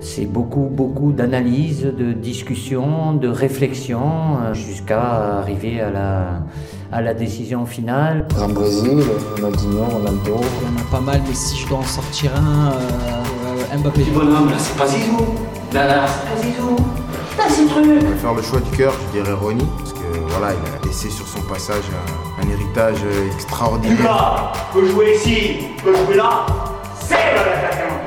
C'est beaucoup, beaucoup d'analyse, de discussion, de réflexion, euh, jusqu'à arriver à la, à la décision finale. En Brésil, Ronaldinho, Ronaldo. Il y en a pas mal, mais si je dois en sortir un, euh, Mbappé. Du bonhomme, là, c'est pas Zizou. Là, là, c'est pas Zizou. Là, c'est truc. Je vais faire le choix du cœur, je dirais Ronnie, parce que voilà, il a laissé sur son passage un, un héritage extraordinaire. Lucas peut jouer ici, peut jouer là. C'est le l'attaquant.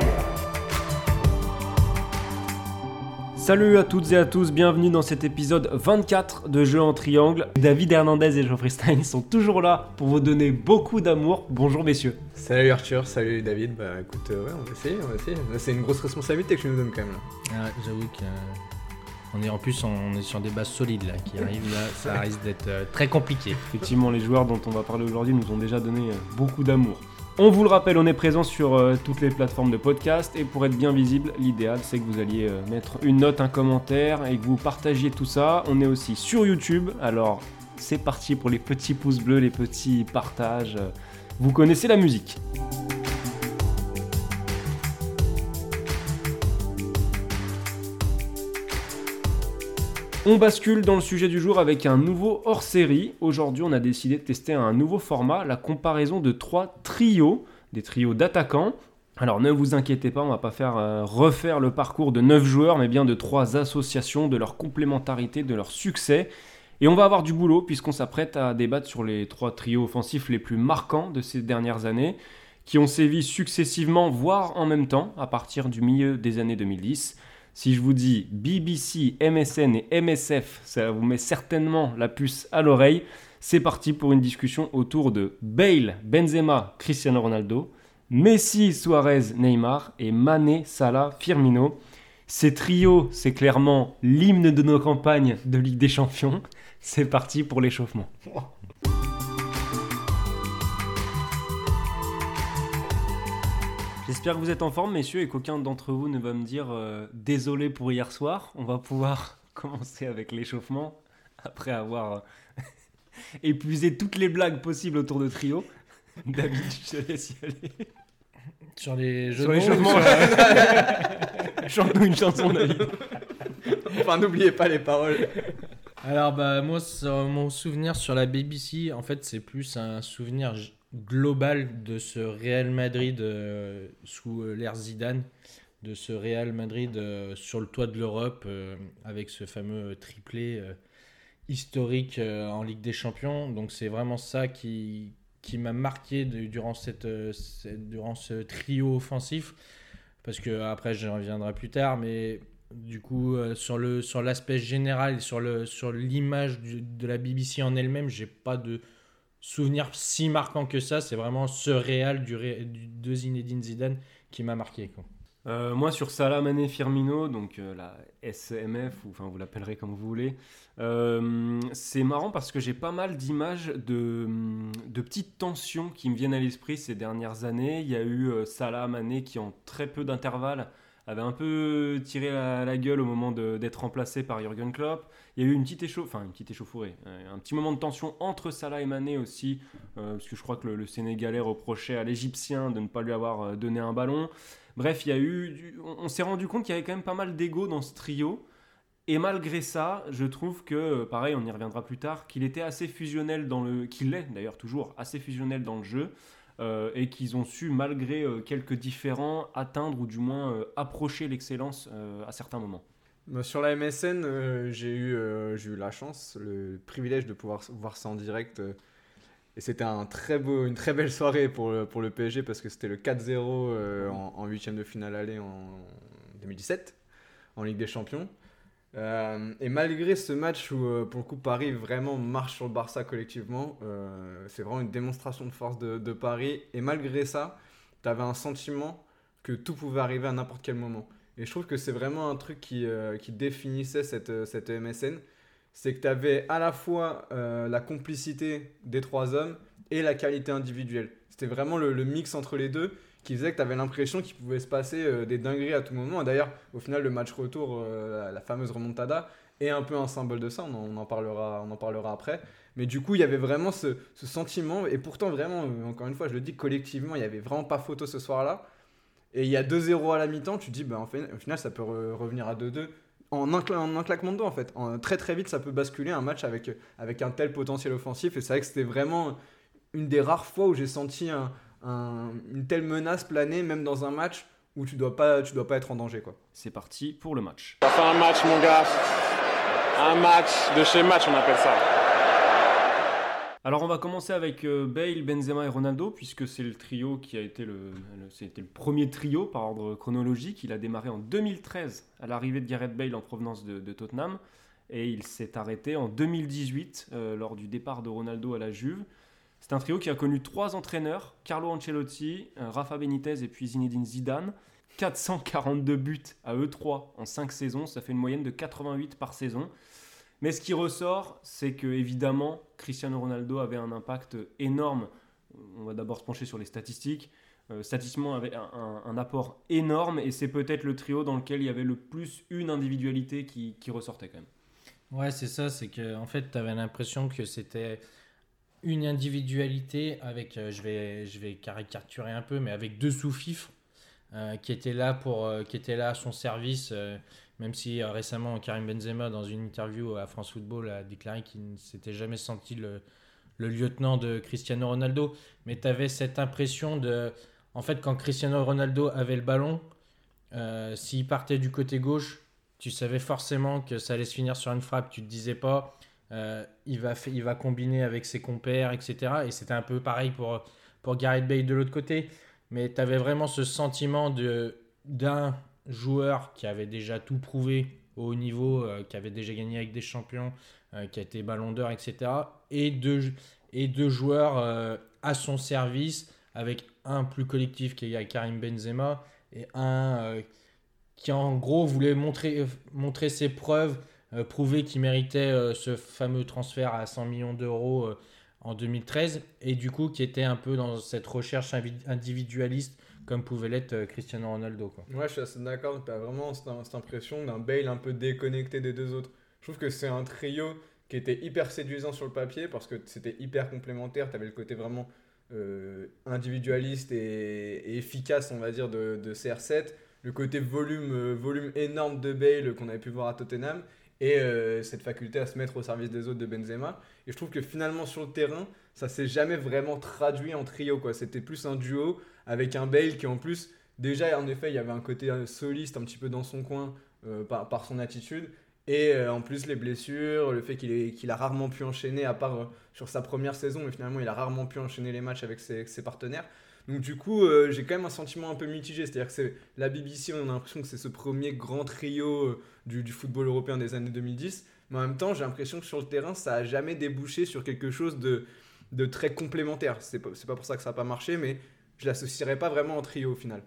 Salut à toutes et à tous, bienvenue dans cet épisode 24 de Jeux en Triangle. David Hernandez et Geoffrey Stein sont toujours là pour vous donner beaucoup d'amour. Bonjour messieurs. Salut Arthur, salut David. Bah écoute, euh, ouais, on va essayer, on va essayer. C'est une grosse responsabilité que tu nous donnes quand même. Là. Ah, J'avoue que. euh, On est en plus on est sur des bases solides là qui arrivent là, ça risque d'être euh, très compliqué. Effectivement, les joueurs dont on va parler aujourd'hui nous ont déjà donné euh, beaucoup d'amour. On vous le rappelle, on est présent sur euh, toutes les plateformes de podcast et pour être bien visible, l'idéal c'est que vous alliez euh, mettre une note, un commentaire et que vous partagiez tout ça. On est aussi sur YouTube, alors c'est parti pour les petits pouces bleus, les petits partages. Vous connaissez la musique. On bascule dans le sujet du jour avec un nouveau hors-série. Aujourd'hui, on a décidé de tester un nouveau format, la comparaison de trois trios, des trios d'attaquants. Alors ne vous inquiétez pas, on va pas faire euh, refaire le parcours de 9 joueurs, mais bien de trois associations, de leur complémentarité, de leur succès. Et on va avoir du boulot puisqu'on s'apprête à débattre sur les trois trios offensifs les plus marquants de ces dernières années, qui ont sévi successivement, voire en même temps, à partir du milieu des années 2010. Si je vous dis BBC, MSN et MSF, ça vous met certainement la puce à l'oreille. C'est parti pour une discussion autour de Bale, Benzema, Cristiano Ronaldo, Messi, Suarez, Neymar et Mané, Salah, Firmino. Ces trios, c'est clairement l'hymne de nos campagnes de Ligue des Champions. C'est parti pour l'échauffement. J'espère que vous êtes en forme, messieurs, et qu'aucun d'entre vous ne va me dire euh, désolé pour hier soir. On va pouvoir commencer avec l'échauffement après avoir euh, épuisé toutes les blagues possibles autour de trio. David, je te laisse y aller. Sur les jeux Sur l'échauffement, sur- chante-nous une chanson, David. Enfin, n'oubliez pas les paroles. Alors bah moi mon souvenir sur la BBC, en fait c'est plus un souvenir global de ce Real Madrid euh, sous euh, l'ère Zidane, de ce Real Madrid euh, sur le toit de l'Europe avec ce fameux triplé historique en Ligue des Champions. Donc c'est vraiment ça qui qui m'a marqué durant cette, cette- durant ce trio offensif parce que après je reviendrai plus tard mais du coup, sur sur l'aspect général sur sur l'image de la BBC en elle-même, j'ai pas de souvenir si marquant que ça. C'est vraiment ce réal du, de Zinedine Zidane qui m'a marqué. Euh, moi, sur Salah, Mané, Firmino, donc euh, la SMF, ou enfin vous l'appellerez comme vous voulez, euh, c'est marrant parce que j'ai pas mal d'images de, de petites tensions qui me viennent à l'esprit ces dernières années. Il y a eu Salah, Mané qui, en très peu d'intervalle, avait un peu tiré la, la gueule au moment d'être remplacé par Jürgen Klopp. Il y a eu une petite échauffe, enfin une petite échauffourée, euh, un petit moment de tension entre Salah et Mané aussi, euh, parce que je crois que le, Sénégalais reprochait à l'Égyptien de ne pas lui avoir euh, donné un ballon. Bref, il y a eu, on, s'est rendu compte qu'il y avait quand même pas mal d'ego dans ce trio. Et malgré ça, je trouve que, pareil, on y reviendra plus tard, qu'il était assez fusionnel dans le, qu'il est d'ailleurs toujours assez fusionnel dans le jeu, et qu'ils ont su, malgré quelques différends, atteindre ou du moins approcher l'excellence à certains moments. Bah, sur la MSN, euh, j'ai eu, euh, j'ai eu la chance, le privilège de pouvoir voir ça en direct. euh, et c'était une très belle soirée pour le, PSG parce que c'était le 4-0 euh, en, huitième de finale aller en 2017 en Ligue des Champions. Et malgré ce match où, pour le coup, Paris vraiment marche sur le Barça collectivement, c'est vraiment une démonstration de force de, de Paris. Et malgré ça, tu avais un sentiment que tout pouvait arriver à n'importe quel moment. Et je trouve que c'est vraiment un truc qui, euh, qui définissait cette, euh, cette MSN. C'est que tu avais à la fois euh, la complicité des trois hommes et la qualité individuelle. C'était vraiment le, mix entre les deux qui faisait que tu avais l'impression qu'il pouvait se passer des dingueries à tout moment. D'ailleurs, au final, le match retour, la- fameuse remontada, est un peu un symbole de ça. On en, parlera, on en parlera après. Mais du coup, il y avait vraiment ce, ce sentiment. Et pourtant, vraiment, encore une fois, je le dis collectivement, il n'y avait vraiment pas photo ce soir-là. Et il y a 2-0 à la mi-temps, tu te dis, bah, en fait, au final, ça peut re- revenir à 2-2. En un, cla- en un claquement de doigts, en fait. En, très très vite, ça peut basculer un match avec, avec un tel potentiel offensif. Et c'est vrai que c'était vraiment une des rares fois où j'ai senti un- un- une telle menace planer, même dans un match où tu dois pas, tu dois pas être en danger. Quoi. C'est parti pour le match. Ça fait un match, mon gars. Un match de chez match, on appelle ça. Alors on va commencer avec euh, Bale, Benzema et Ronaldo, puisque c'est le trio qui a été le, premier trio par ordre chronologique. Il a démarré en 2013 à l'arrivée de Gareth Bale en provenance de, de Tottenham, et il s'est arrêté en 2018 euh, lors du départ de Ronaldo à la Juve. C'est un trio qui a connu trois entraîneurs, Carlo Ancelotti, euh, Rafa Benitez et puis Zinedine Zidane. 442 buts à eux trois en 5 saisons, ça fait une moyenne de 88 par saison. Mais ce qui ressort, c'est que évidemment, Cristiano Ronaldo avait un impact énorme. On va d'abord se pencher sur les statistiques. Euh, statistiquement, avait un, apport énorme et c'est peut-être le trio dans lequel il y avait le plus une individualité qui, ressortait quand même. Ouais, c'est ça, c'est que en fait, tu avais l'impression que c'était une individualité avec, euh, je, vais, je vais caricaturer un peu, mais avec deux sous-fifres euh, qui étaient euh, qui étaient là à son service, même si euh, récemment Karim Benzema, dans une interview à France Football, a déclaré qu'il ne s'était jamais senti le, lieutenant de Cristiano Ronaldo, mais tu avais cette impression de, en fait, quand Cristiano Ronaldo avait le ballon, euh, s'il partait du côté gauche, tu savais forcément que ça allait se finir sur une frappe. Tu te disais pas, euh, il, va il va combiner avec ses compères, etc. Et c'était un peu pareil pour, pour Gareth Bale de l'autre côté. Mais tu avais vraiment ce sentiment de- d'un joueur qui avait déjà tout prouvé au haut niveau, euh, qui avait déjà gagné avec des champions, euh, qui a été ballon d'or, etc. Et deux, et deux joueurs euh, à son service, avec un plus collectif qui est Karim Benzema et un qui en gros voulait montrer, montrer ses preuves, prouver qu'il méritait ce fameux transfert à 100 millions d'euros en 2013, et du coup qui était un peu dans cette recherche individualiste comme pouvait l'être euh, Cristiano Ronaldo. Quoi. Ouais, je suis assez d'accord. Tu as vraiment cette, cette impression d'un Bale un peu déconnecté des deux autres. Je trouve que c'est un trio qui était hyper séduisant sur le papier parce que c'était hyper complémentaire. Tu avais le côté vraiment euh, individualiste et, efficace, on va dire, de, de CR7. Le côté volume, euh, volume énorme de Bale qu'on avait pu voir à Tottenham. Et euh, cette faculté à se mettre au service des autres de Benzema. Et je trouve que finalement, sur le terrain, ça s'est jamais vraiment traduit en trio. C'était plus un duo avec un Bale qui, en plus, déjà, en effet, il y avait un côté euh, soliste un petit peu dans son coin euh, par, son attitude. Et en plus, les blessures, le fait qu'il a rarement pu enchaîner, à part sur sa première saison, mais finalement, il a rarement pu enchaîner les matchs avec ses partenaires. Donc, du coup, euh, j'ai quand même un sentiment un peu mitigé. C'est-à-dire que c'est la BBC, on a l'impression que c'est ce premier grand trio euh, du, football européen des années 2010. Mais en même temps, j'ai l'impression que sur le terrain, ça a jamais débouché sur quelque chose de, très complémentaire. C'est pas, pas pour ça que ça n'a pas marché, mais je l'associerais pas vraiment en trio au final.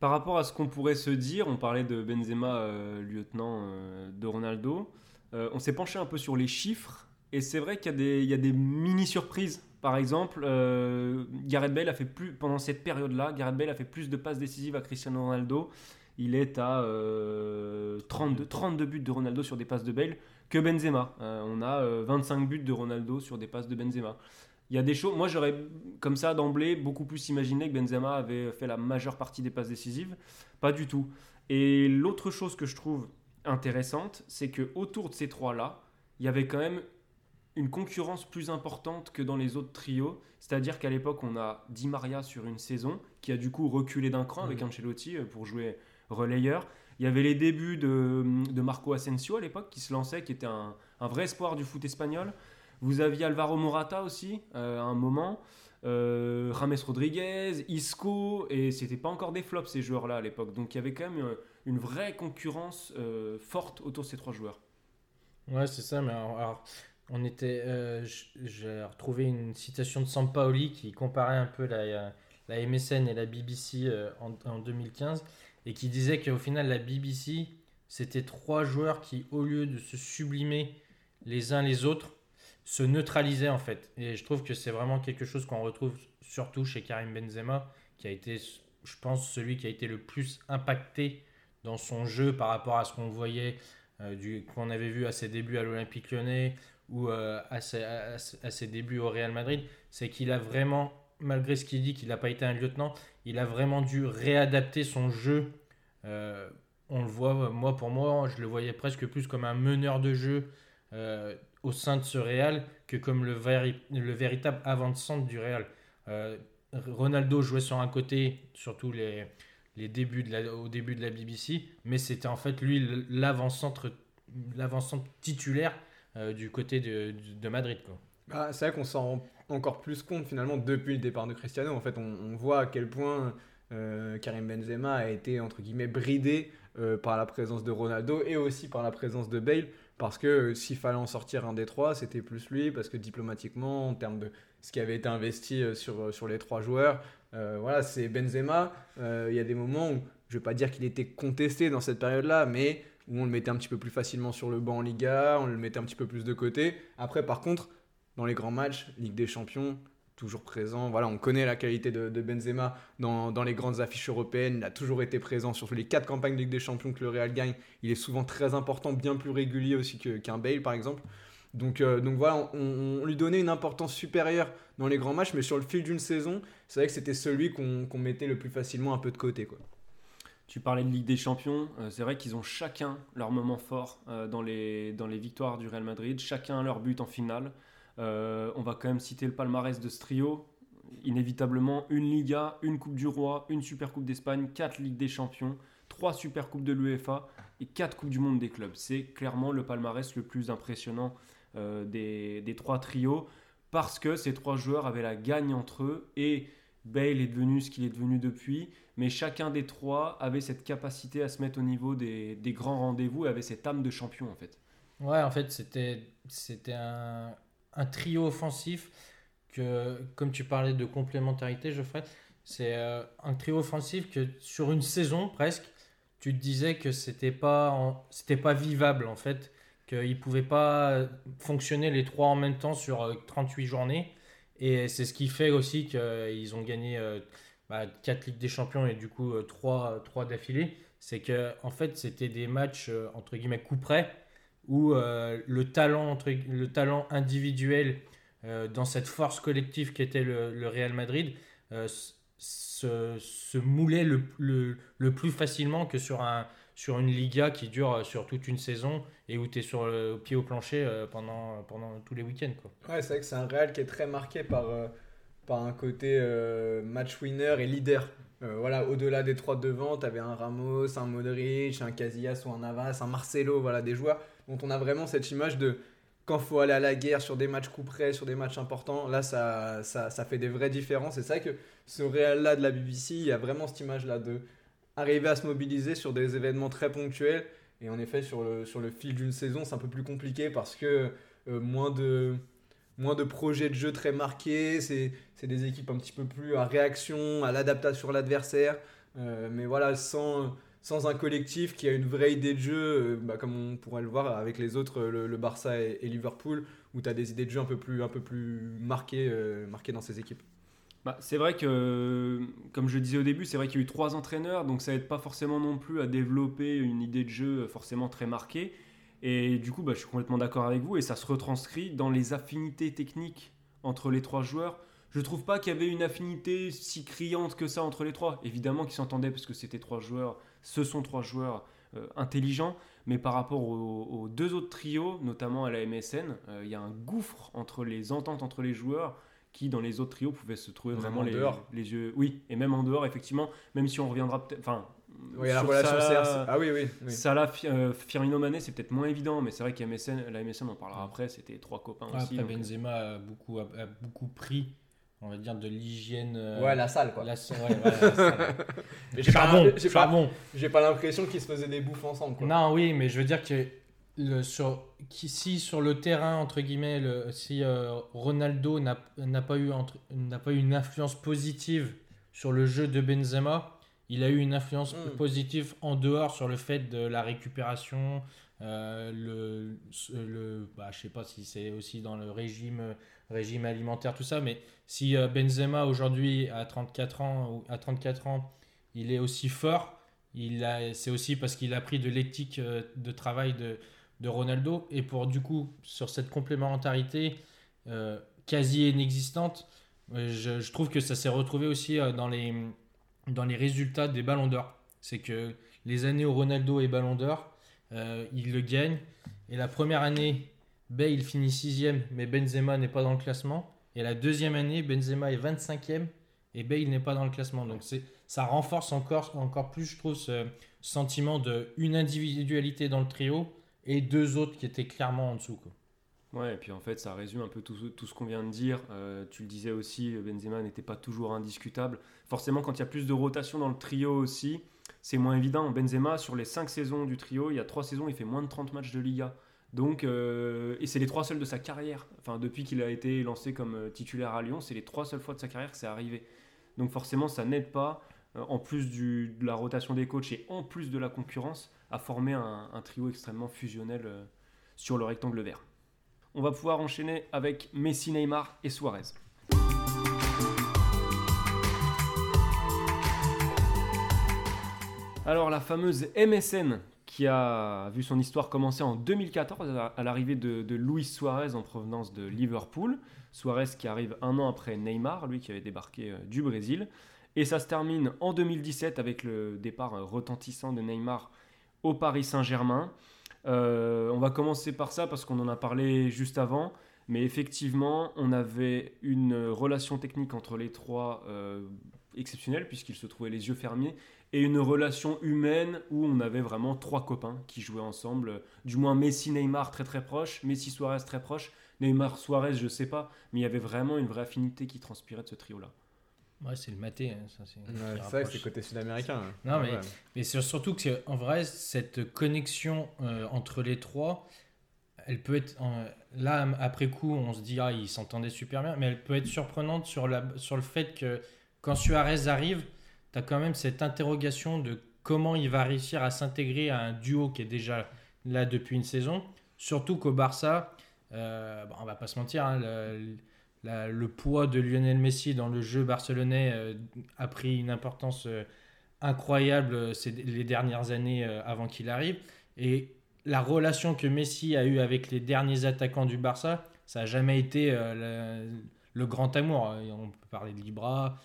Par rapport à ce qu'on pourrait se dire, on parlait de Benzema, euh, lieutenant de Ronaldo, on s'est penché un peu sur les chiffres, et c'est vrai qu'il y a des, il y a des mini-surprises. Par exemple, euh, Gareth Bale a fait plus, pendant cette période-là, Gareth Bale a fait plus de passes décisives à Cristiano Ronaldo. Il est à euh, 32, 32 buts de Ronaldo sur des passes de Bale que Benzema. Euh, on a euh, 25 buts de Ronaldo sur des passes de Benzema. Il y a des choses. Moi, j'aurais, comme ça, d'emblée, beaucoup plus imaginé que Benzema avait fait la majeure partie des passes décisives. Pas du tout. Et l'autre chose que je trouve intéressante, c'est que autour de ces trois-là, il y avait quand même une concurrence plus importante que dans les autres trios. C'est-à-dire qu'à l'époque, on a Di Maria sur une saison qui a du coup reculé d'un cran avec Ancelotti euh, pour jouer relayeur. Il y avait les débuts de, de Marco Asensio à l'époque qui se lançait, qui était un, un vrai espoir du foot espagnol. Vous aviez Alvaro Morata aussi, euh, à un moment. Euh, James Rodriguez, Isco, et c'était pas encore des flops ces joueurs-là à l'époque. Donc il y avait quand même euh, une vraie concurrence euh, forte autour de ces trois joueurs. Ouais, c'est ça, mais alors, alors, on était. euh, J'ai retrouvé une citation de Sampaoli qui comparait un peu la, MSN et la BBC euh, en, en 2015 et qui disait qu'au final, la BBC, c'était trois joueurs qui, au lieu de se sublimer les uns les autres, se neutralisaient en fait. Et je trouve que c'est vraiment quelque chose qu'on retrouve surtout chez Karim Benzema, qui a été, je pense, celui qui a été le plus impacté dans son jeu par rapport à ce qu'on voyait euh, qu'on avait vu à ses débuts à l'Olympique lyonnais ou euh, à, ses, débuts au Real Madrid, c'est qu'il a vraiment malgré ce qu'il dit qu'il n'a pas été un lieutenant, il a vraiment dû réadapter son jeu. Euh, on le voit, moi pour moi, je le voyais presque plus comme un meneur de jeu euh, au sein de ce Real que comme le, véri- le véritable avant-centre du Real. Ronaldo jouait sur un côté, surtout les, débuts au début de la BBC, mais c'était en fait lui l'avant-centre titulaire euh, du côté de, Madrid. Bah, c'est vrai qu'on s'en rend encore plus compte finalement depuis le départ de Cristiano. En fait, on, voit à quel point euh, Karim Benzema a été entre guillemets bridé euh, par la présence de Ronaldo et aussi par la présence de Bale. Parce que s'il fallait en sortir un des trois, c'était plus lui. Parce que diplomatiquement, en termes de ce qui avait été investi sur, sur les trois joueurs, voilà, c'est Benzema. Il y a des moments où, je ne vais pas dire qu'il était contesté dans cette période-là, mais où on le mettait un petit peu plus facilement sur le banc en Liga, on le mettait un petit peu plus de côté. Après, par contre, dans les grands matchs, Ligue des Champions, toujours présent. Voilà, on connaît la qualité de, Benzema dans, dans les grandes affiches européennes. Il a toujours été présent sur les quatre campagnes de Ligue des Champions que le Real gagne. Il est souvent très important, bien plus régulier aussi qu'un Bale, par exemple. Donc, euh, donc voilà, on, lui donnait une importance supérieure dans les grands matchs, mais sur le fil d'une saison, c'est vrai que c'était celui qu'on qu'on mettait le plus facilement un peu de côté. Quoi. Tu parlais de Ligue des Champions, euh, c'est vrai qu'ils ont chacun leur moment fort euh, dans, les, dans victoires du Real Madrid, chacun leur but en finale. Euh, on va quand même citer le palmarès de ce trio. Inévitablement, une Liga, une Coupe du Roi, une Super Coupe d'Espagne, quatre Ligues des Champions, trois Super Coupes de l'UEFA et quatre Coupes du Monde des clubs. C'est clairement le palmarès le plus impressionnant des, des trois trios parce que ces trois joueurs avaient la gagne entre eux et Bale est devenu ce qu'il est devenu depuis mais chacun des trois avait cette capacité à se mettre au niveau des, grands rendez-vous et avait cette âme de champion en fait. Ouais, en fait, c'était un, trio offensif que, comme tu parlais de complémentarité, Geoffrey, c'est euh, un trio offensif que sur une saison presque, tu te disais que c'était pas pas vivable en fait, qu'ils pouvaient pas fonctionner les trois en même temps sur euh, 38 journées. Et c'est ce qui fait aussi qu'ils ont gagné euh, bah, 4 Ligues des Champions et du coup 3, d'affilée. C'est que en fait, c'était des matchs euh, entre guillemets coup près où euh, le, talent, entre- le talent individuel euh, dans cette force collective qu'était le, le Real Madrid euh, se, se moulait le, le, le plus facilement que sur, un, sur une Liga qui dure euh, sur toute une saison et où tu es sur le pied au plancher euh, pendant, pendant tous les week-ends. Quoi. Ouais, c'est vrai que c'est un Real qui est très marqué par, euh, par un côté match winner et leader. Voilà, au-delà des trois de devant, tu avais un Ramos, un Modric, un Casillas ou un Navas, un Marcelo, voilà, des joueurs dont on a vraiment cette image de quand faut aller à la guerre sur des matchs coup près, sur des matchs importants, là ça, ça, ça fait des vraies différences. Et c'est vrai que ce Real-là de la BBC, il y a vraiment cette image-là de arriver à se mobiliser sur des événements très ponctuels. Et en effet, sur le, fil d'une saison, c'est un peu plus compliqué parce que euh, moins de projets de jeu très marqués, c'est des équipes un petit peu plus à réaction, à l'adaptation sur l'adversaire, Euh, mais voilà, sans, un collectif qui a une vraie idée de jeu, euh, bah, comme on pourrait le voir avec les autres, le, Barça et, Liverpool, où tu as des idées de jeu un peu plus, marquées dans ces équipes. Bah, c'est vrai que, comme je le disais au début, c'est vrai qu'il y a eu trois entraîneurs, donc ça aide pas forcément non plus à développer une idée de jeu forcément très marquée. Et du coup, bah, je suis complètement d'accord avec vous, et ça se retranscrit dans les affinités techniques entre les trois joueurs. Je trouve pas qu'il y avait une affinité si criante que ça entre les trois. Évidemment qu'ils s'entendaient parce que c'était trois joueurs, ce sont trois joueurs euh, intelligents, mais par rapport aux, aux deux autres trios, notamment à la MSN, euh, il y a un gouffre entre les ententes entre les joueurs qui dans les autres trios pouvaient se trouver vraiment en les, dehors. les yeux. Oui, et même en dehors, effectivement, même si on reviendra peut-être. Enfin, Oui, la sur relation Salah- CR. Ah oui, oui. oui. Salah, euh, Firmino Mané, c'est peut-être moins évident, mais c'est vrai qu'à MSN, la MSN, on en parlera après, c'était trois copains aussi. Après, donc, euh, Benzema a beaucoup, a, a beaucoup pris, on va dire, de l'hygiène. euh, Ouais, la salle, quoi. la- ouais, ouais, la salle. Mais j'ai pas-. J'ai pas l'impression qu'ils se faisaient des bouffes ensemble, quoi. Non, oui, mais je veux dire que le, sur, qui- si sur le terrain, entre guillemets, le, si euh, Ronaldo n'a pas, eu entre- pas eu une influence positive sur le jeu de Benzema, il a eu une influence Mm. positive en dehors sur le fait de la récupération, euh, le, le, bah, je sais pas si c'est aussi dans le régime, régime alimentaire, tout ça, mais si euh, Benzema aujourd'hui à 34 ans, à 34 ans, il est aussi fort, c'est aussi parce qu'il a pris de l'éthique euh, de travail de, de Ronaldo. Et pour du coup, sur cette complémentarité euh, quasi inexistante, Ouais, Je, trouve que ça s'est retrouvé aussi euh, dans les, dans les résultats des ballons d'or. C'est que les années où Ronaldo est ballon d'or, euh, il le gagne. Et la première année, Bale finit sixième, mais Benzema n'est pas dans le classement. Et la deuxième année, Benzema est 25e et Bale n'est pas dans le classement. Donc ça renforce encore, encore plus, je trouve, ce sentiment de une individualité dans le trio et deux autres qui étaient clairement en dessous. quoi. Ouais, et puis en fait, ça résume un peu tout, ce qu'on vient de dire. Euh, tu le disais aussi, Benzema n'était pas toujours indiscutable. Forcément, quand il y a plus de rotation dans le trio aussi, c'est moins évident. Benzema, sur les 5 saisons du trio, il y a 3 saisons, il fait moins de 30 matchs de Liga. Donc, euh, et c'est les trois seuls de sa carrière. Enfin, depuis qu'il a été lancé comme euh, titulaire à Lyon, c'est les trois seules fois de sa carrière que c'est arrivé. Donc forcément, ça n'aide pas, en plus du- de la rotation des coachs et en plus de la concurrence, à former un, trio extrêmement fusionnel euh, sur le rectangle vert. On va pouvoir enchaîner avec Messi, Neymar et Suarez. Alors la fameuse MSN qui a vu son histoire commencer en 2014 à à l'arrivée de, de Luis Suarez en provenance de Liverpool. Suarez qui arrive un an après Neymar, lui qui avait débarqué euh, du Brésil. Et ça se termine en 2017 avec le départ euh, retentissant de Neymar au Paris Saint-Germain. Euh, on va commencer par ça parce qu'on en a parlé juste avant. Mais effectivement, on avait une relation technique entre les trois euh, exceptionnelle puisqu'ils se trouvaient les yeux fermés et une relation humaine où on avait vraiment trois copains qui jouaient ensemble. Du moins Messi, Neymar très très proche, Messi, Suarez très proche, Neymar, Suarez je sais pas, mais il y avait vraiment une vraie affinité qui transpirait de ce trio-là. Ouais, c'est le maté. hein, ça, c'est Ouais, c'est côté sud-américain. hein. Non, mais- Ouais. Mais c'est surtout que, en vrai, cette connexion euh, entre les trois, elle peut être. euh, là, après coup, on se dit, ah, ils s'entendaient super bien, mais elle peut être surprenante sur, la, sur le fait que quand Suarez arrive, tu as quand même cette interrogation de comment il va réussir à s'intégrer à un duo qui est déjà là depuis une saison. Surtout qu'au Barça, euh, bon, on va pas se mentir, hein, le, le poids de Lionel Messi dans le jeu barcelonais euh, a pris une importance euh, incroyable euh, ces, les dernières années avant qu'il arrive. Et la relation que Messi a eue avec les derniers attaquants du Barça, ça n'a jamais été le, grand amour. On peut parler de Libra.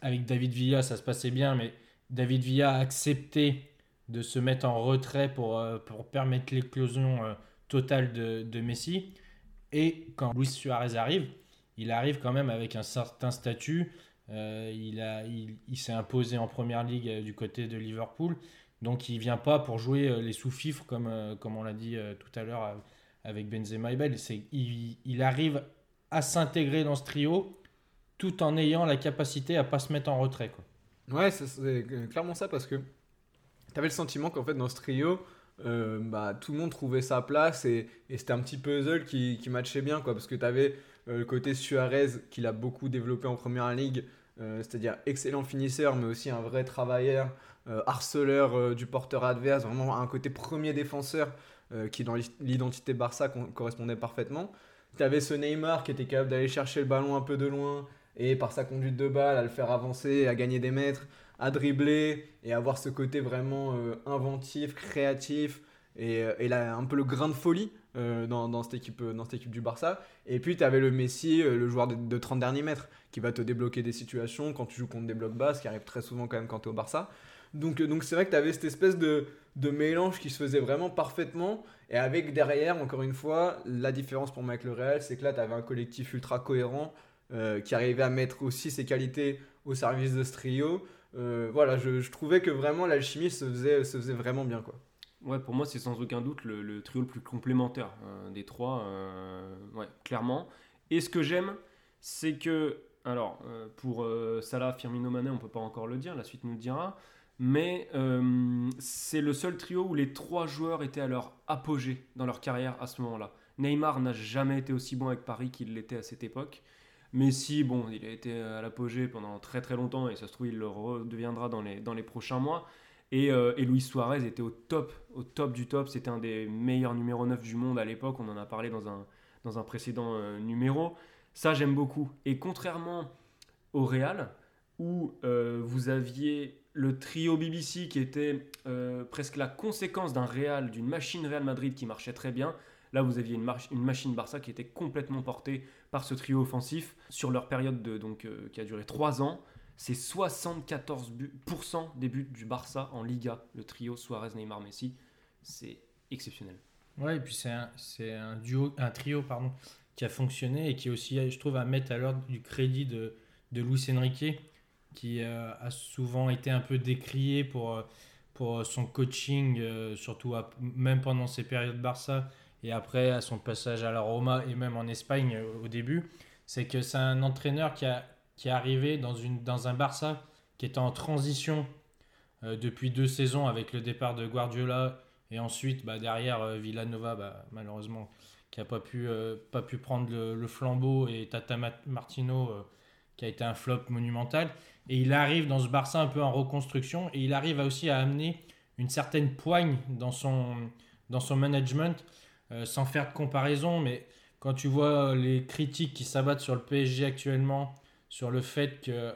avec David Villa, ça se passait bien, mais David Villa a accepté de se mettre en retrait pour, pour permettre l'éclosion totale de, de Messi. Et quand Luis Suarez arrive, il arrive quand même avec un certain statut. Euh, il il, il s'est imposé en première ligue euh, du côté de Liverpool. Donc il vient pas pour jouer euh, les sous-fifres comme, comme on l'a dit tout à l'heure avec Benzema et Bale. Il, il arrive à s'intégrer dans ce trio tout en ayant la capacité à pas se mettre en retrait. Quoi. Ouais, c'est- clairement ça parce que t'avais le sentiment qu'en fait dans ce trio, bah, tout le monde trouvait sa place et, c'était un petit puzzle qui, qui matchait bien quoi parce que t'avais euh, le côté Suarez qu'il a beaucoup développé en première ligue, euh, c'est-à-dire excellent finisseur mais aussi un vrai travailleur, euh, harceleur euh, du porteur adverse, vraiment un côté premier défenseur euh, qui dans l'identité Barça correspondait parfaitement. T'avais ce Neymar qui était capable d'aller chercher le ballon un peu de loin et par sa conduite de balle à le faire avancer, à gagner des mètres, à dribbler et avoir ce côté vraiment euh, inventif, créatif et, euh, un peu le grain de folie euh, dans, cette équipe, euh, dans cette équipe du Barça. Et puis tu avais le Messi, euh, le joueur de, de 30 derniers mètres, qui va te débloquer des situations quand tu joues contre des blocs bas, ce qui arrive très souvent quand même quand tu es au Barça. Donc donc c'est vrai que tu avais cette espèce de, de mélange qui se faisait vraiment parfaitement. Et avec derrière, encore une fois, la différence pour moi avec le Real, c'est que là, tu avais un collectif ultra cohérent qui arrivait à mettre aussi ses qualités au service de ce trio. Voilà, je, je trouvais que vraiment l'alchimie se faisait, se faisait vraiment bien. quoi. Ouais, pour moi, c'est sans aucun doute le, trio le plus complémentaire euh, des trois, euh, ouais, clairement. Et ce que j'aime, c'est que, alors, euh, pour Salah, Firmino, Mané, on peut pas encore le dire, la suite nous le dira, mais c'est le seul trio où les trois joueurs étaient à leur apogée dans leur carrière à ce moment-là. Neymar n'a jamais été aussi bon avec Paris qu'il l'était à cette époque. Messi, bon, il a été à l'apogée pendant très très longtemps et ça se trouve, il le redeviendra dans les, dans les prochains mois. Et, euh, Luis Suarez était au top, au top du top. C'était un des meilleurs numéro 9 du monde à l'époque. On en a parlé dans un, dans un précédent euh, numéro. Ça, j'aime beaucoup. Et contrairement au Real, où euh, vous aviez le trio BBC qui était euh, presque la conséquence d'un Real, d'une machine Real Madrid qui marchait très bien, Là, vous aviez une, machine Barça qui était complètement portée par ce trio offensif sur leur période de, donc, qui a duré 3 ans. C'est 74% des buts du Barça en Liga, le trio Suarez, Neymar, Messi. C'est exceptionnel. Ouais, et puis c'est un, un duo, un trio pardon, qui a fonctionné et qui est aussi, je trouve, à mettre à l'ordre du crédit de, de Luis Enrique, qui euh, a souvent été un peu décrié pour, euh, pour son coaching, euh, surtout même pendant ses périodes Barça et après à son passage à la Roma et même en Espagne euh, au début. C'est que c'est un entraîneur qui, a, qui est arrivé dans, une, dans un Barça qui était en transition euh, depuis deux saisons avec le départ de Guardiola et ensuite, bah, derrière, euh, Villanova, bah, malheureusement, qui n'a pas, pu, euh, pas pu prendre le, le flambeau, et Tata Ma- Martino, qui a été un flop monumental. Et il arrive dans ce Barça un peu en reconstruction, et il arrive aussi à amener une certaine poigne dans son, dans son management, sans faire de comparaison, mais quand tu vois les critiques qui s'abattent sur le PSG actuellement, sur le fait que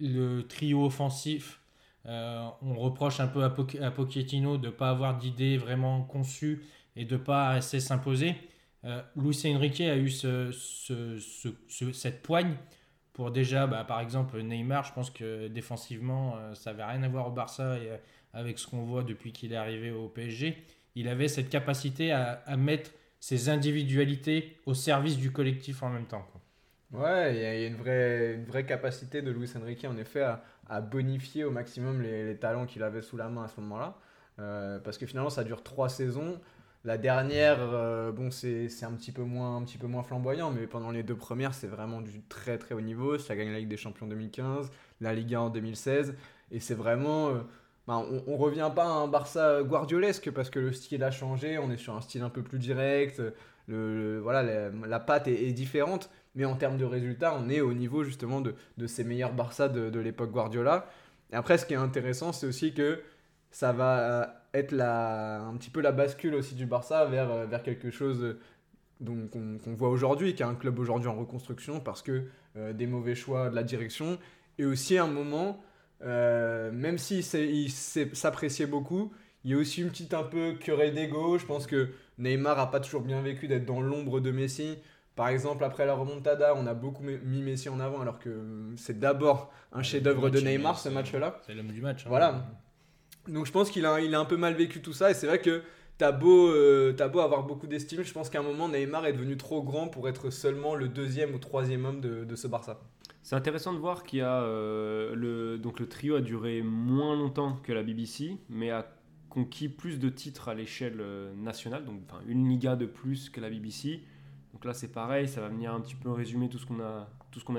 le trio offensif euh, on reproche un peu à, à Pochettino de ne pas avoir d'idées vraiment conçues et de ne pas assez s'imposer. Euh, Luis Enrique a eu ce- ce- ce- ce- cette poigne pour déjà, bah, par exemple, Neymar. Je pense que défensivement, euh, ça n'avait rien à voir au Barça et, euh, avec ce qu'on voit depuis qu'il est arrivé au PSG. Il avait cette capacité à, mettre ses individualités au service du collectif en même temps. Ouais, il y a une vraie, une vraie capacité de Luis Enrique en effet à, bonifier au maximum les, talents qu'il avait sous la main à ce moment-là. Euh, parce que finalement, ça dure trois saisons. La dernière, euh, bon, c'est un petit peu moins, un petit peu moins flamboyant, mais pendant les deux premières, c'est vraiment du très très haut niveau. Ça gagne la Ligue des Champions 2015, la Liga en 2016, et c'est vraiment. euh, ben, on, on revient pas à un Barça guardiolesque parce que le style a changé. On est sur un style un peu plus direct. Le, voilà, la, la patte est différente, mais en termes de résultats, on est au niveau justement de, de ces meilleurs Barça de, de l'époque Guardiola. Et après, ce qui est intéressant, c'est aussi que ça va être la, un petit peu la bascule aussi du Barça vers, euh, vers quelque chose euh, qu'on voit aujourd'hui, qui est un club aujourd'hui en reconstruction parce que euh, des mauvais choix de la direction et aussi un moment, euh, même si c'est- il s'est- s'appréciait beaucoup, il y a aussi une petite un peu querelle d'ego. Je pense que Neymar a pas toujours bien vécu d'être dans l'ombre de Messi. Par exemple, après la remontada, on a beaucoup mis Messi en avant alors que euh, c'est d'abord un chef-d'œuvre de Neymar ce match-là. C'est l'homme du match. hein. Voilà. Donc je pense qu'il a, il a un peu mal vécu tout ça et c'est vrai que t'as beau, euh, t'as beau avoir beaucoup d'estime, je pense qu'à un moment Neymar est devenu trop grand pour être seulement le deuxième ou troisième homme de, de ce Barça. C'est intéressant de voir qu'il y a euh, le donc le trio a duré moins longtemps que la BBC, mais a conquis plus de titres à l'échelle euh, nationale, donc une Liga de plus que la BBC. Donc là c'est pareil, ça va venir un petit peu résumer tout ce qu'on a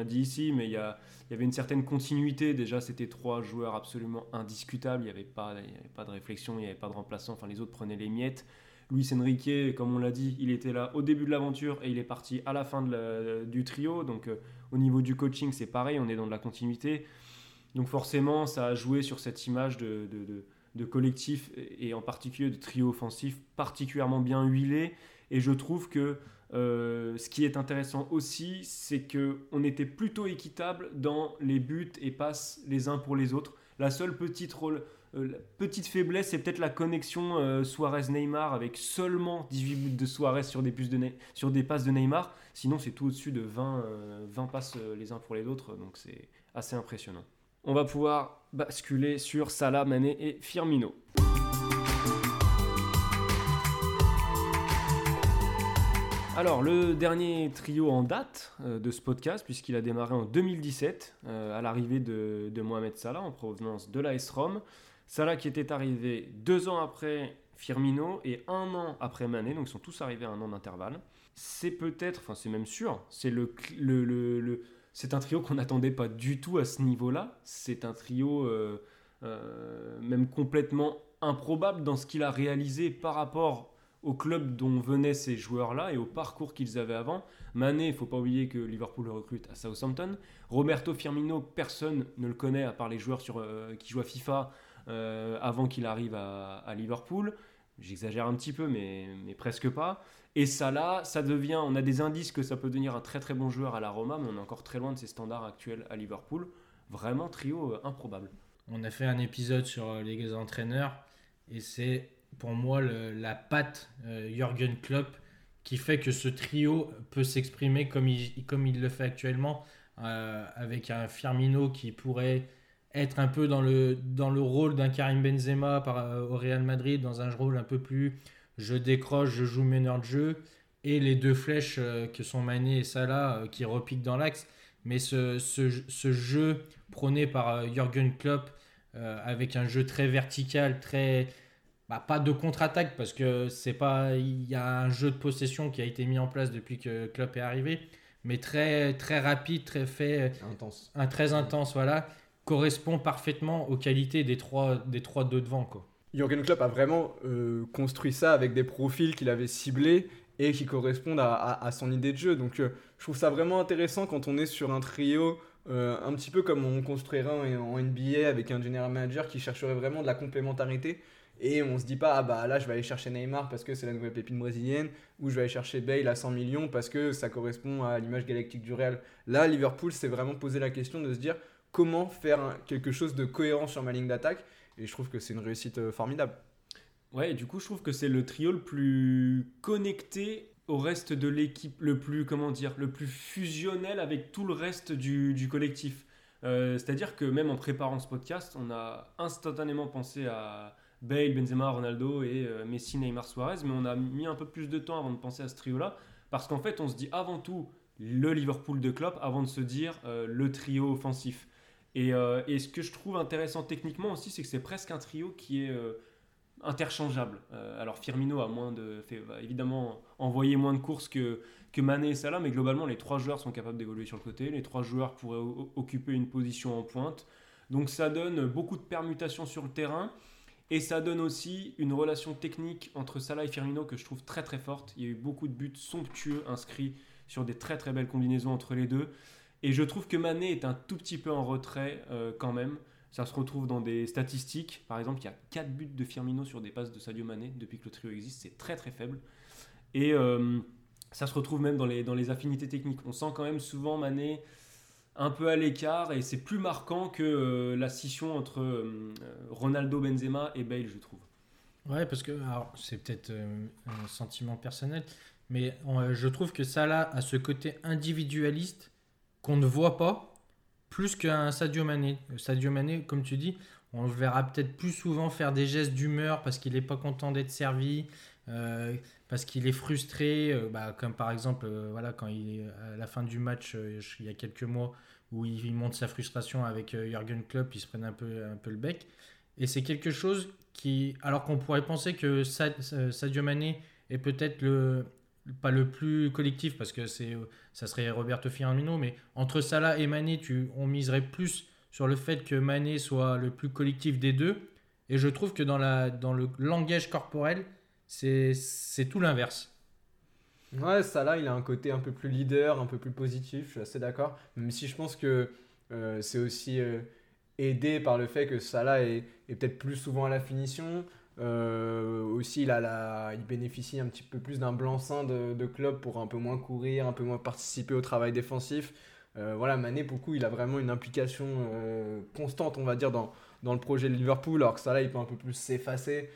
a dit ici, mais il y, a, avait une certaine continuité. Déjà c'était trois joueurs absolument indiscutables, il n'y avait pas y avait pas de réflexion, il n'y avait pas de remplaçant. Enfin les autres prenaient les miettes. Luis Enrique, comme on l'a dit, il était là au début de l'aventure et il est parti à la fin du trio. Donc euh, au niveau du coaching, c'est pareil, on est dans de la continuité. Donc forcément, ça a joué sur cette image de, collectif et en particulier de trio offensif particulièrement bien huilé. Et je trouve que euh, ce qui est intéressant aussi, c'est que on était plutôt équitable dans les buts et passes les uns pour les autres. La seule petite, euh, faiblesse, c'est peut-être la connexion euh, Suarez-Neymar avec seulement 18 buts de Suarez sur des, de sur des passes de Neymar. Sinon, c'est tout au-dessus de 20, euh, 20 passes les uns pour les autres. Donc c'est assez impressionnant. On va pouvoir basculer sur Salah, Mané et Firmino. Alors, le dernier trio en date euh, de ce podcast, puisqu'il a démarré en 2017, euh, à l'arrivée de, Mohamed Salah en provenance de l'AS Rome. Salah qui était arrivé deux ans après Firmino et un an après Mané, donc ils sont tous arrivés à un an d'intervalle. C'est peut-être, enfin c'est même sûr, c'est le, le, le- c'est un trio qu'on n'attendait pas du tout à ce niveau-là. C'est un trio euh, même complètement improbable dans ce qu'il a réalisé par rapport au club dont venaient ces joueurs-là et au parcours qu'ils avaient avant. Mané, il faut pas oublier que Liverpool le recrute à Southampton. Roberto Firmino, personne ne le connaît à part les joueurs sur, euh, qui jouent à FIFA euh, avant qu'il arrive à, Liverpool. J'exagère un petit peu, mais, presque pas. Et Salah, ça devient, on a des indices que ça peut devenir un très très bon joueur à la Roma, mais on est encore très loin de ses standards actuels à Liverpool. Vraiment trio euh, improbable. On a fait un épisode sur les entraîneurs et c'est pour moi la patte euh, Jürgen Klopp qui fait que ce trio peut s'exprimer comme il, comme il le fait actuellement, euh, avec un Firmino qui pourrait être un peu dans le, dans le rôle d'un Karim Benzema par, euh, au Real Madrid, dans un rôle un peu plus je décroche, je joue meneur de jeu, et les deux flèches que sont Mané et Salah qui repiquent dans l'axe. Mais ce, ce, jeu prôné par Jürgen Klopp, avec un jeu très vertical, très bah, pas de contre-attaque parce que c'est pas il y a un jeu de possession qui a été mis en place depuis que Klopp est arrivé mais très très rapide très fait intense. un très intense voilà correspond parfaitement aux qualités des trois des trois de devant quoi. Jürgen Klopp a vraiment euh, construit ça avec des profils qu'il avait ciblés et qui correspondent à, à, son idée de jeu. Donc euh, je trouve ça vraiment intéressant quand on est sur un trio euh, un petit peu comme on construirait en, en NBA avec un general manager qui chercherait vraiment de la complémentarité et on se dit pas, ah bah là je vais aller chercher Neymar parce que c'est la nouvelle pépine brésilienne, ou je vais aller chercher Bale à 100 millions parce que ça correspond à l'image galactique du Real. Là, Liverpool s'est vraiment posé la question de se dire comment faire quelque chose de cohérent sur ma ligne d'attaque? Et je trouve que c'est une réussite euh, formidable. Ouais, et du coup, je trouve que c'est le trio le plus connecté au reste de l'équipe, le plus, comment dire, le plus fusionnel avec tout le reste du, du collectif. Euh, c'est-à-dire que même en préparant ce podcast, on a instantanément pensé à Bale, Benzema, Ronaldo et euh, Messi, Neymar, Suarez, mais on a mis un peu plus de temps avant de penser à ce trio-là, parce qu'en fait, on se dit avant tout le Liverpool de Klopp avant de se dire euh, le trio offensif. Euh, et, ce que je trouve intéressant techniquement aussi, c'est que c'est presque un trio qui est interchangeable. alors Firmino a moins de, fait, va évidemment envoyer moins de courses que, que Mané et Salah, mais globalement les trois joueurs sont capables d'évoluer sur le côté, les trois joueurs pourraient occuper une position en pointe. Donc ça donne beaucoup de permutations sur le terrain. Et ça donne aussi une relation technique entre Salah et Firmino que je trouve très très forte. Il y a eu beaucoup de buts somptueux inscrits sur des très très belles combinaisons entre les deux. Et je trouve que Mané est un tout petit peu en retrait euh, quand même. Ça se retrouve dans des statistiques. Par exemple, il y a 4 buts de Firmino sur des passes de Sadio Mané depuis que le trio existe. C'est très très faible. Et euh, ça se retrouve même dans les, dans les affinités techniques. On sent quand même souvent Mané un peu à l'écart et c'est plus marquant que euh, la scission entre euh, Ronaldo, Benzema et Bale, je trouve. Ouais, parce que c'est peut-être euh, un sentiment personnel, mais je trouve que Salah a ce côté individualiste qu'on ne voit pas plus qu'un Sadio Mané. Sadio Mané, comme tu dis, on le verra peut-être plus souvent faire des gestes d'humeur parce qu'il n'est pas content d'être servi, parce qu'il est frustré, bah, comme par exemple voilà, quand il est à la fin du match il y a quelques mois où il montre sa frustration avec euh, Jürgen Klopp, ils se prennent un peu, un peu le bec. Et c'est quelque chose qui, alors qu'on pourrait penser que euh, Sadio Mané est peut-être le, pas le plus collectif parce que c'est ça serait Roberto Firmino mais entre Salah et Mané tu on miserait plus sur le fait que Mané soit le plus collectif des deux et je trouve que dans la dans le langage corporel c'est tout l'inverse Ouais, là, il a un côté un peu plus leader, un peu plus positif, je suis assez d'accord. Même si je pense que euh, c'est aussi euh, aidé par le fait que Salah est, est peut-être plus souvent à la finition. Euh, aussi, il, a il bénéficie un petit peu plus d'un blanc-seing de, de, club pour un peu moins courir, un peu moins participer au travail défensif. voilà, Mané, pour le coup, il a vraiment une implication constante, on va dire, dans, dans le projet de Liverpool, alors que Salah, il peut un peu plus s'effacer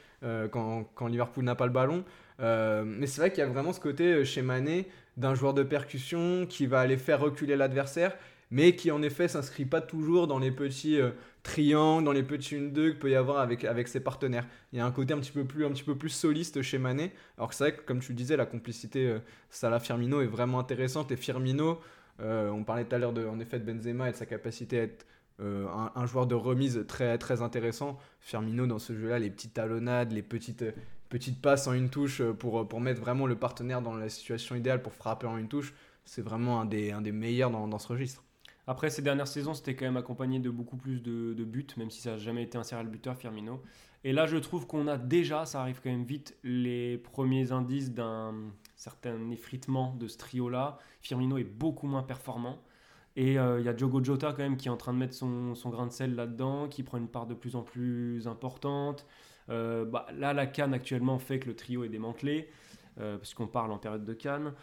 quand, quand Liverpool n'a pas le ballon. Euh, mais c'est vrai qu'il y a vraiment ce côté euh, chez Mané d'un joueur de percussion qui va aller faire reculer l'adversaire, mais qui en effet s'inscrit pas toujours dans les petits euh, triangles, dans les petits 1-2 qu'il peut y avoir avec, avec ses partenaires. Il y a un côté un petit peu plus, un petit peu plus soliste chez Mané, alors que c'est vrai que comme tu disais, la complicité Salah-Firmino est vraiment intéressante, et Firmino, on parlait tout à l'heure en effet de Benzema et de sa capacité à être un, un, joueur de remise très, très intéressant. Firmino dans ce jeu-là, les petites talonnades, les petites, petite passe en une touche euh, pour, euh, pour mettre vraiment le partenaire dans la situation idéale pour frapper en une touche, c'est vraiment un des, un des meilleurs dans, dans ce registre. Après, ces dernières saisons, c'était quand même accompagné de beaucoup plus de buts, même si ça n'a jamais été un serial buteur, Firmino. Et là, je trouve qu'on a déjà, ça arrive quand même vite, les premiers indices d'un certain effritement de ce trio-là. Firmino est beaucoup moins performant. Et euh, il y a Diogo Jota quand même qui est en train de mettre son, son grain de sel là-dedans, qui prend une part de plus en plus importante. Euh, bah, là, la Cannes actuellement fait que le trio est démantelé, euh, parce parle en période de Cannes.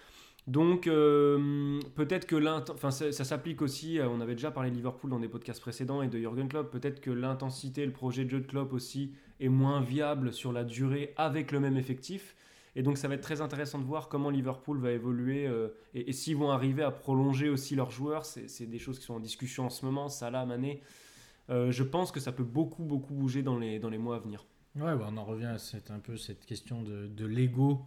Donc euh, peut-être que enfin ça, s'applique aussi, on avait déjà parlé de Liverpool dans des podcasts précédents et de Jürgen Klopp, peut-être que l'intensité, le projet de jeu de Klopp aussi est moins viable sur la durée avec le même effectif. Et donc ça va être très intéressant de voir comment Liverpool va évoluer euh, et, s'ils vont arriver à prolonger aussi leurs joueurs. C'est des choses qui sont en discussion en ce moment, Salah, Mané. Euh, je pense que ça peut beaucoup, beaucoup bouger dans les, dans les mois à venir. Ouais, on en revient à cette, un peu cette question de, de l'ego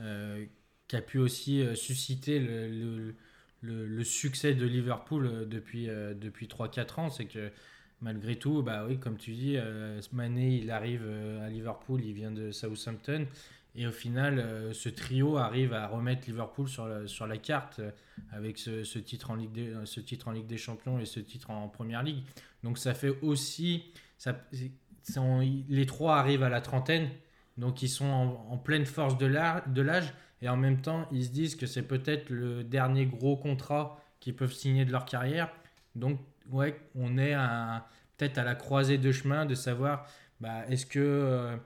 euh, qui a pu aussi susciter le, le, succès de Liverpool depuis, depuis 3-4 ans. C'est que malgré tout, bah oui, comme tu dis, euh, Mané, il arrive à Liverpool, il vient de Southampton. Et au final, euh, ce trio arrive à remettre Liverpool sur la, sur la carte euh, avec ce, titre en Ligue des, euh, ce titre en Ligue des Champions et ce titre en Première Ligue. Donc ça fait aussi... Ça, les trois arrivent à la trentaine, donc ils sont en, pleine force de l'âge, de et en même temps, ils se disent que c'est peut-être le dernier gros contrat qu'ils peuvent signer de leur carrière. Donc, ouais, on est peut-être à la croisée de chemin de savoir bah, est-ce que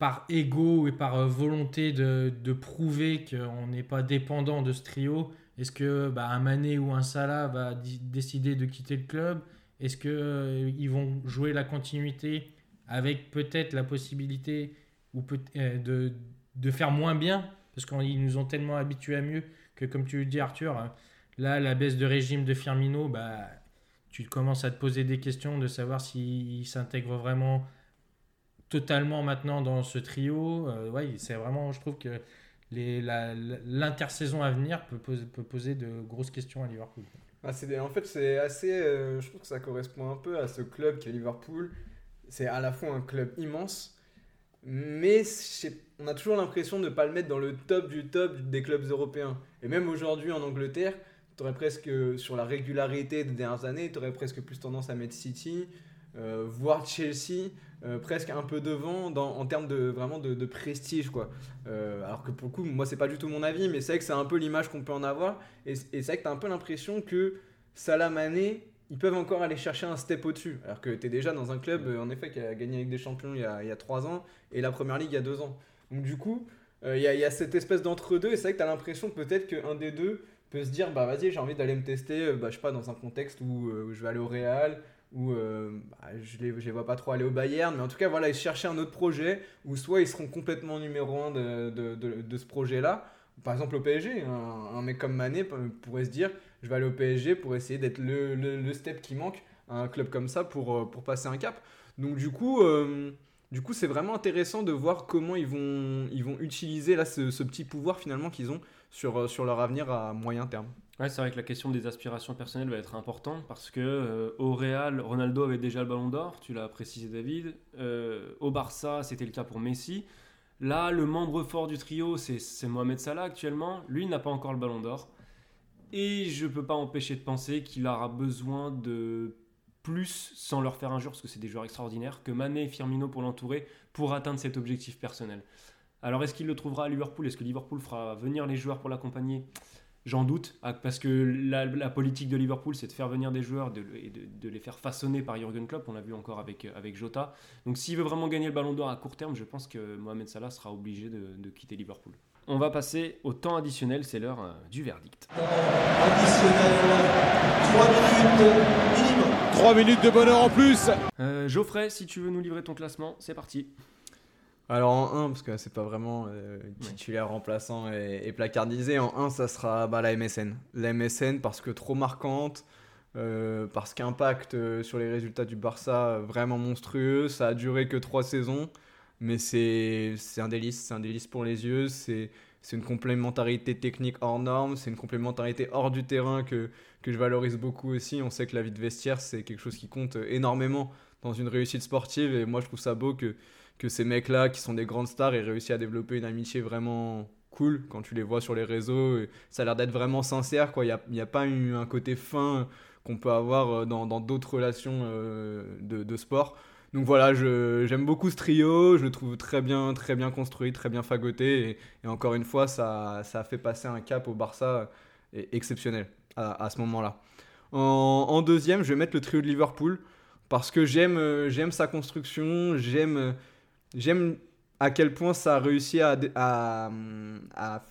par ego et par euh, volonté de, de prouver qu'on n'est pas dépendant de ce trio, est-ce que bah, un Mané ou un Salah va décider de quitter le club? Est-ce qu'ils vont jouer la continuité avec peut-être la possibilité ou peut euh, de, de faire moins bien? Parce qu'ils nous ont tellement habitués à mieux que, comme tu le dis, Arthur, là, la baisse de régime de Firmino, bah, tu commences à te poser des questions de savoir s'il s'intègre vraiment totalement maintenant dans ce trio. Euh, ouais, c'est vraiment, je trouve que l'intersaison à venir peut poser, de grosses questions à Liverpool. Ah, en fait, c'est assez. euh, je trouve que ça correspond un peu à ce club qui est Liverpool. C'est à la fois un club immense, mais on a toujours l'impression de ne pas le mettre dans le top du top des clubs européens. Et même aujourd'hui en Angleterre, tu presque, sur la régularité des dernières années, tu aurais presque plus tendance à mettre City, euh, voire Chelsea, euh, presque un peu devant dans, en termes de, vraiment de, de prestige. Quoi. Euh, alors que pour le coup, moi, c'est pas du tout mon avis, mais c'est vrai que c'est un peu l'image qu'on peut en avoir. Et, et c'est vrai que tu as un peu l'impression que Salah Mané, ils peuvent encore aller chercher un step au-dessus. Alors que tu es déjà dans un club, euh, en effet, qui a gagné avec des champions il y a, il y a 3 ans et la première ligue il y a 2 ans. Donc du coup, euh, il y, a, il y a cette espèce d'entre-deux et c'est vrai que tu as l'impression peut-être qu'un des deux peut se dire bah vas-y, j'ai envie d'aller me tester, bah, je sais pas, dans un contexte où, euh, où je vais aller au Real, où euh, bah, je les, les vois pas trop aller au Bayern, mais en tout cas, voilà, ils cherchaient un autre projet où soit ils seront complètement numéro un de, de, de, ce projet-là. Par exemple, au PSG, un, mec comme Mané pourrait se dire je vais aller au PSG pour essayer d'être le, le, step qui manque à un club comme ça pour, euh, pour passer un cap. Donc, du coup. euh, du coup, c'est vraiment intéressant de voir comment ils vont, ils vont utiliser là, ce, ce petit pouvoir finalement qu'ils ont sur, sur leur avenir à moyen terme. Ouais, c'est vrai que la question des aspirations personnelles va être importante parce que euh, au Real, Ronaldo avait déjà le ballon d'or, tu l'as précisé David. Euh, au Barça, c'était le cas pour Messi. Là, le membre fort du trio, c'est Mohamed Salah actuellement. Lui, n'a pas encore le ballon d'or. Et je peux pas empêcher de penser qu'il aura besoin de plus, sans leur faire injure, parce que c'est des joueurs extraordinaires, que Mané et Firmino pour l'entourer pour atteindre cet objectif personnel. Alors, est-ce qu'il le trouvera à Liverpool? Est-ce que Liverpool fera venir les joueurs pour l'accompagner? J'en doute, ah, parce que la, la politique de Liverpool, c'est de faire venir des joueurs de- et de, de les faire façonner par Jurgen Klopp. On l'a vu encore avec, avec Jota. Donc, s'il veut vraiment gagner le ballon d'or à court terme, je pense que Mohamed Salah sera obligé de, de quitter Liverpool. On va passer au temps additionnel, c'est l'heure euh, du verdict. additionnel, 3 minutes minimum. 3 minutes de bonheur en plus Euh, Geoffrey, si tu veux nous livrer ton classement, c'est parti. Alors en 1, parce que c'est pas vraiment euh, titulaire, remplaçant et, et placardisé, en 1 ça sera bah, la MSN. La MSN parce que trop marquante, euh, parce qu'impact euh, sur les résultats du Barça vraiment monstrueux, ça a duré que 3 saisons, mais c'est un délice, c'est un délice pour les yeux, c'est c'est une complémentarité technique hors norme, c'est une complémentarité hors du terrain que, que je valorise beaucoup aussi. On sait que la vie de vestiaire, c'est quelque chose qui compte énormément dans une réussite sportive, et moi je trouve ça beau que que ces mecs-là, qui sont des grandes stars, aient réussi à développer une amitié vraiment cool quand tu les vois sur les réseaux. Ça a l'air d'être vraiment sincère, quoi. Il n'y a, a pas eu un côté fin qu'on peut avoir euh, dans d'autres relations euh, de, de sport. Donc voilà, j'aime beaucoup ce trio, je le trouve très bien, très bien construit, très bien fagoté, et, encore une fois, ça, ça a fait passer un cap au Barça exceptionnel à, à ce moment-là. En, en deuxième, je vais mettre le trio de Liverpool, parce que j'aime euh, sa construction, j'aime J'aime à quel point ça a réussi à,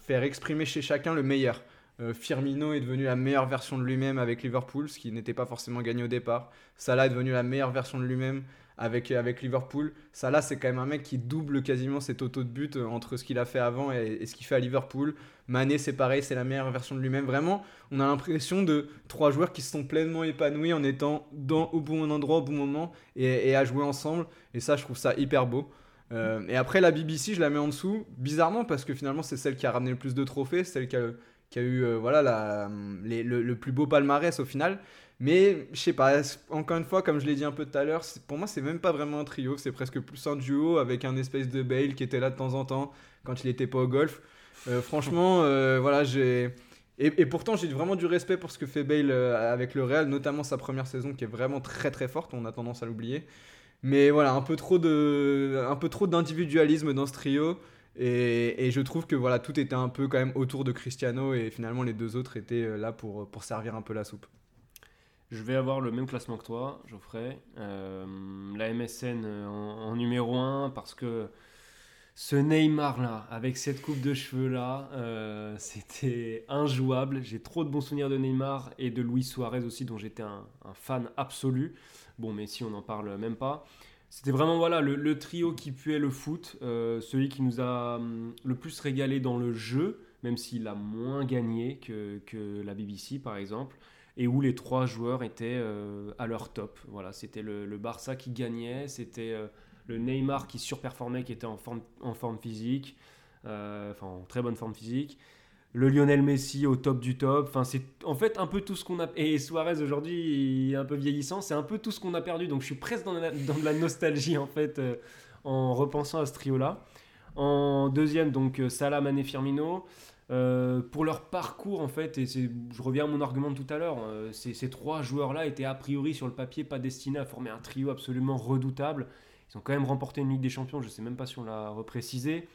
faire exprimer chez chacun le meilleur. Euh, Firmino est devenu la meilleure version de lui-même avec Liverpool, ce qui n'était pas forcément gagné au départ. Salah est devenu la meilleure version de lui-même avec, avec Liverpool. Salah, c'est quand même un mec qui double quasiment ses totaux de but euh, entre ce qu'il a fait avant et, ce qu'il fait à Liverpool. Mané, c'est pareil, c'est la meilleure version de lui-même. Vraiment, on a l'impression de trois joueurs qui se sont pleinement épanouis en étant dans, au bon endroit, au bon moment et à jouer ensemble. Et ça, je trouve ça hyper beau. Euh, et après, la BBC, je la mets en dessous, bizarrement, parce que finalement, c'est celle qui a ramené le plus de trophées, celle qui a, eu euh, voilà, le, plus beau palmarès au final. Mais je sais pas, encore une fois, comme je l'ai dit un peu tout à l'heure, pour moi, c'est même pas vraiment un trio, c'est presque plus un duo avec un espèce de Bale qui était là de temps en temps quand il était pas au golf. Euh, franchement, voilà, j'ai. Et, et pourtant, j'ai vraiment du respect pour ce que fait Bale avec le Real, notamment sa première saison qui est vraiment très très forte, on a tendance à l'oublier. Mais voilà, un peu trop de, un peu trop d'individualisme dans ce trio. Et, et je trouve que voilà, tout était un peu quand même autour de Cristiano et finalement les deux autres étaient euh, là pour, pour servir un peu la soupe. Je vais avoir le même classement que toi, Geoffrey. Euh, la MSN euh, en, numéro 1 parce que ce Neymar-là, avec cette coupe de cheveux-là, euh, c'était injouable. J'ai trop de bons souvenirs de Neymar et de Luis Suarez aussi, dont j'étais un fan absolu. Bon, mais si on n'en parle même pas. C'était vraiment voilà, le, trio qui puait le foot, euh, celui qui nous a hum, le plus régalé dans le jeu, même s'il a moins gagné que, que la BBC par exemple et où les trois joueurs étaient euh, à leur top. Voilà, c'était le, Barça qui gagnait, c'était euh, le Neymar qui surperformait, qui était en forme, en forme physique, enfin en très bonne forme physique. Le Lionel Messi au top du top. Enfin, c'est en fait un peu tout ce qu'on a. Et Suarez aujourd'hui un peu vieillissant. C'est un peu tout ce qu'on a perdu. Donc je suis presque dans, la- de la nostalgie en fait euh, en repensant à ce trio-là. En deuxième, donc euh, Salah, Mané, Firmino. Euh, pour leur parcours en fait, et je reviens à mon argument de tout à l'heure, ces, ces trois joueurs-là étaient a priori sur le papier pas destinés à former un trio absolument redoutable. Ils ont quand même remporté une Ligue des Champions, je sais même pas si on l'a reprécisé.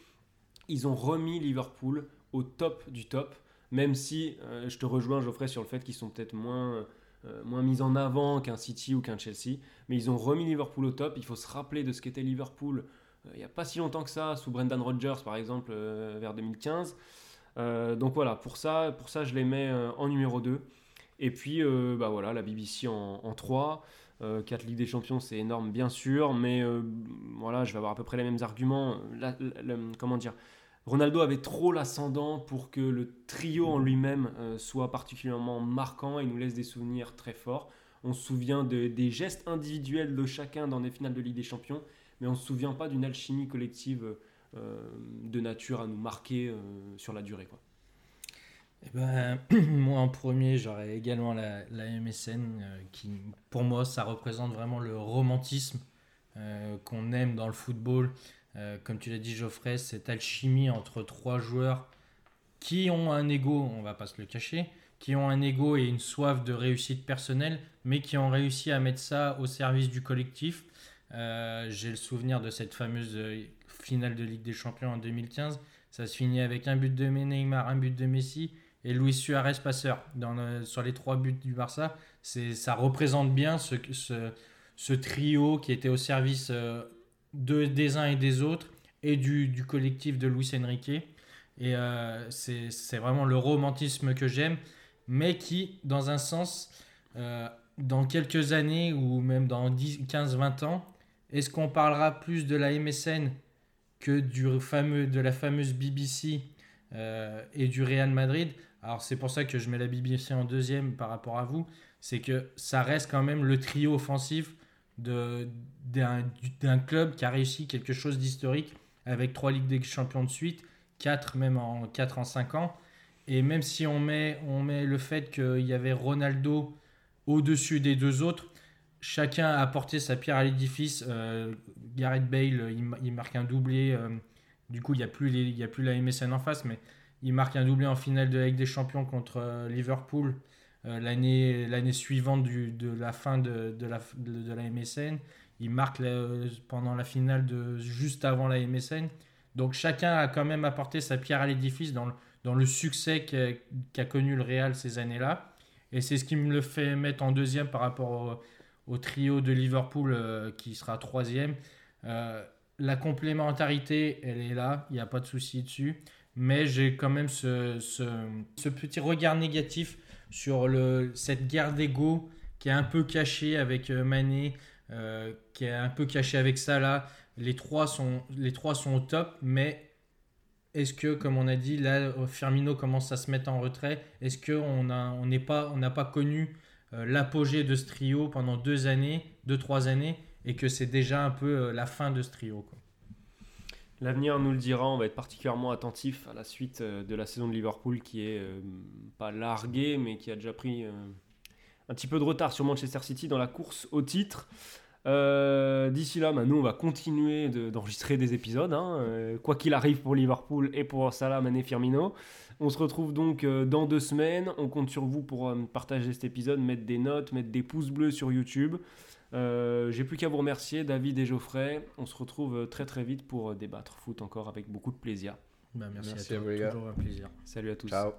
Ils ont remis Liverpool au top du top, même si euh, je te rejoins Geoffrey sur le fait qu'ils sont peut-être moins, euh, moins mis en avant qu'un City ou qu'un Chelsea, mais ils ont remis Liverpool au top. Il faut se rappeler de ce qu'était Liverpool euh, il n'y a pas si longtemps que ça, sous Brendan Rodgers par exemple, vers 2015. Euh, donc voilà, pour ça, pour ça je les mets en numéro 2. Et puis bah voilà, la BBC en, en 3. 4 Ligues des Champions, c'est énorme bien sûr, mais voilà, je vais avoir à peu près les mêmes arguments. Comment dire Ronaldo avait trop l'ascendant pour que le trio en lui-même euh, soit particulièrement marquant et nous laisse des souvenirs très forts. On se souvient de- des gestes individuels de chacun dans des finales de Ligue des Champions, mais on ne se souvient pas d'une alchimie collective euh, de nature à nous marquer euh, sur la durée. Eh ben, moi en premier, j'aurais également la, MSN qui, pour moi, ça représente vraiment le romantisme qu'on aime dans le football. Euh, comme tu l'as dit, Geoffrey, cette alchimie entre trois joueurs qui ont un ego, on va pas se le cacher, qui ont un ego et une soif de réussite personnelle, mais qui ont réussi à mettre ça au service du collectif. Euh, J'ai le souvenir de cette fameuse euh, finale de Ligue des Champions en 2015. Ça se finit avec un but de Neymar, un but de Messi et Luis Suarez passeur dans sur les trois buts du Barça. Ça représente bien ce, trio qui était au service de, des uns et des autres et du, du collectif de Luis Enrique. Et euh, c'est, vraiment le romantisme que j'aime, mais qui, dans un sens, euh, dans quelques années ou même dans 10, 15, 20 ans, est-ce qu'on parlera plus de la MSN que du fameux, de la fameuse BBC euh, et du Real Madrid? Alors c'est pour ça que je mets la BBC en deuxième par rapport à vous, c'est que ça reste quand même le trio offensif d'un, du- d'un club qui a réussi quelque chose d'historique avec trois Ligues des Champions de suite, quatre même en 4 en 5 ans. Et même si on met, on met le fait qu'il y avait Ronaldo au-dessus des deux autres, chacun a apporté sa pierre à l'édifice. Euh, Gareth Bale, il, ma- il marque un doublé. euh, du coup, il n'y a, plus il y a plus la MSN en face, mais il marque un doublé en finale de la Ligue des Champions contre euh, Liverpool l'année l'année suivante du- de la fin de, de la, de, de la MSN. Il marque la- pendant la finale de, juste avant la MSN. Donc chacun a quand même apporté sa pierre à l'édifice dans le, dans le succès qu'a connu le Real ces années-là. Et c'est ce qui me le fait mettre en deuxième par rapport au, trio de Liverpool euh, qui sera troisième. Euh, la complémentarité, elle est là, il n'y a pas de souci dessus. Mais j'ai quand même ce, ce petit regard négatif sur le, cette guerre d'ego qui est un peu cachée avec euh, Mané, euh, qui est un peu caché avec là. Les trois sont, les trois sont au top, mais est-ce que, comme on a dit, là, Firmino commence à se mettre en retrait? Est-ce qu'on n'a on n'est pas, n'a pas connu euh, l'apogée de ce trio pendant deux années, deux, trois années, et que c'est déjà un peu la fin de ce trio. L'avenir nous le dira, on va être particulièrement attentif à la suite euh, de la saison de Liverpool qui est euh, pas larguée mais qui a déjà pris euh, un petit peu de retard sur Manchester City dans la course au titre. D'ici là, bah, nous on va continuer de- d'enregistrer des épisodes, hein, quoi qu'il arrive pour Liverpool et pour Salah, Mané, Firmino. On se retrouve donc dans deux semaines. On compte sur vous pour partager cet épisode, mettre des notes, mettre des pouces bleus sur YouTube. Euh, J'ai plus qu'à vous remercier, David et Geoffrey. On se retrouve euh, très très vite pour euh, débattre foot encore avec beaucoup de plaisir. Bah, merci, Merci à à toi, vous, les gars. toujours un plaisir. Salut à tous. Ciao.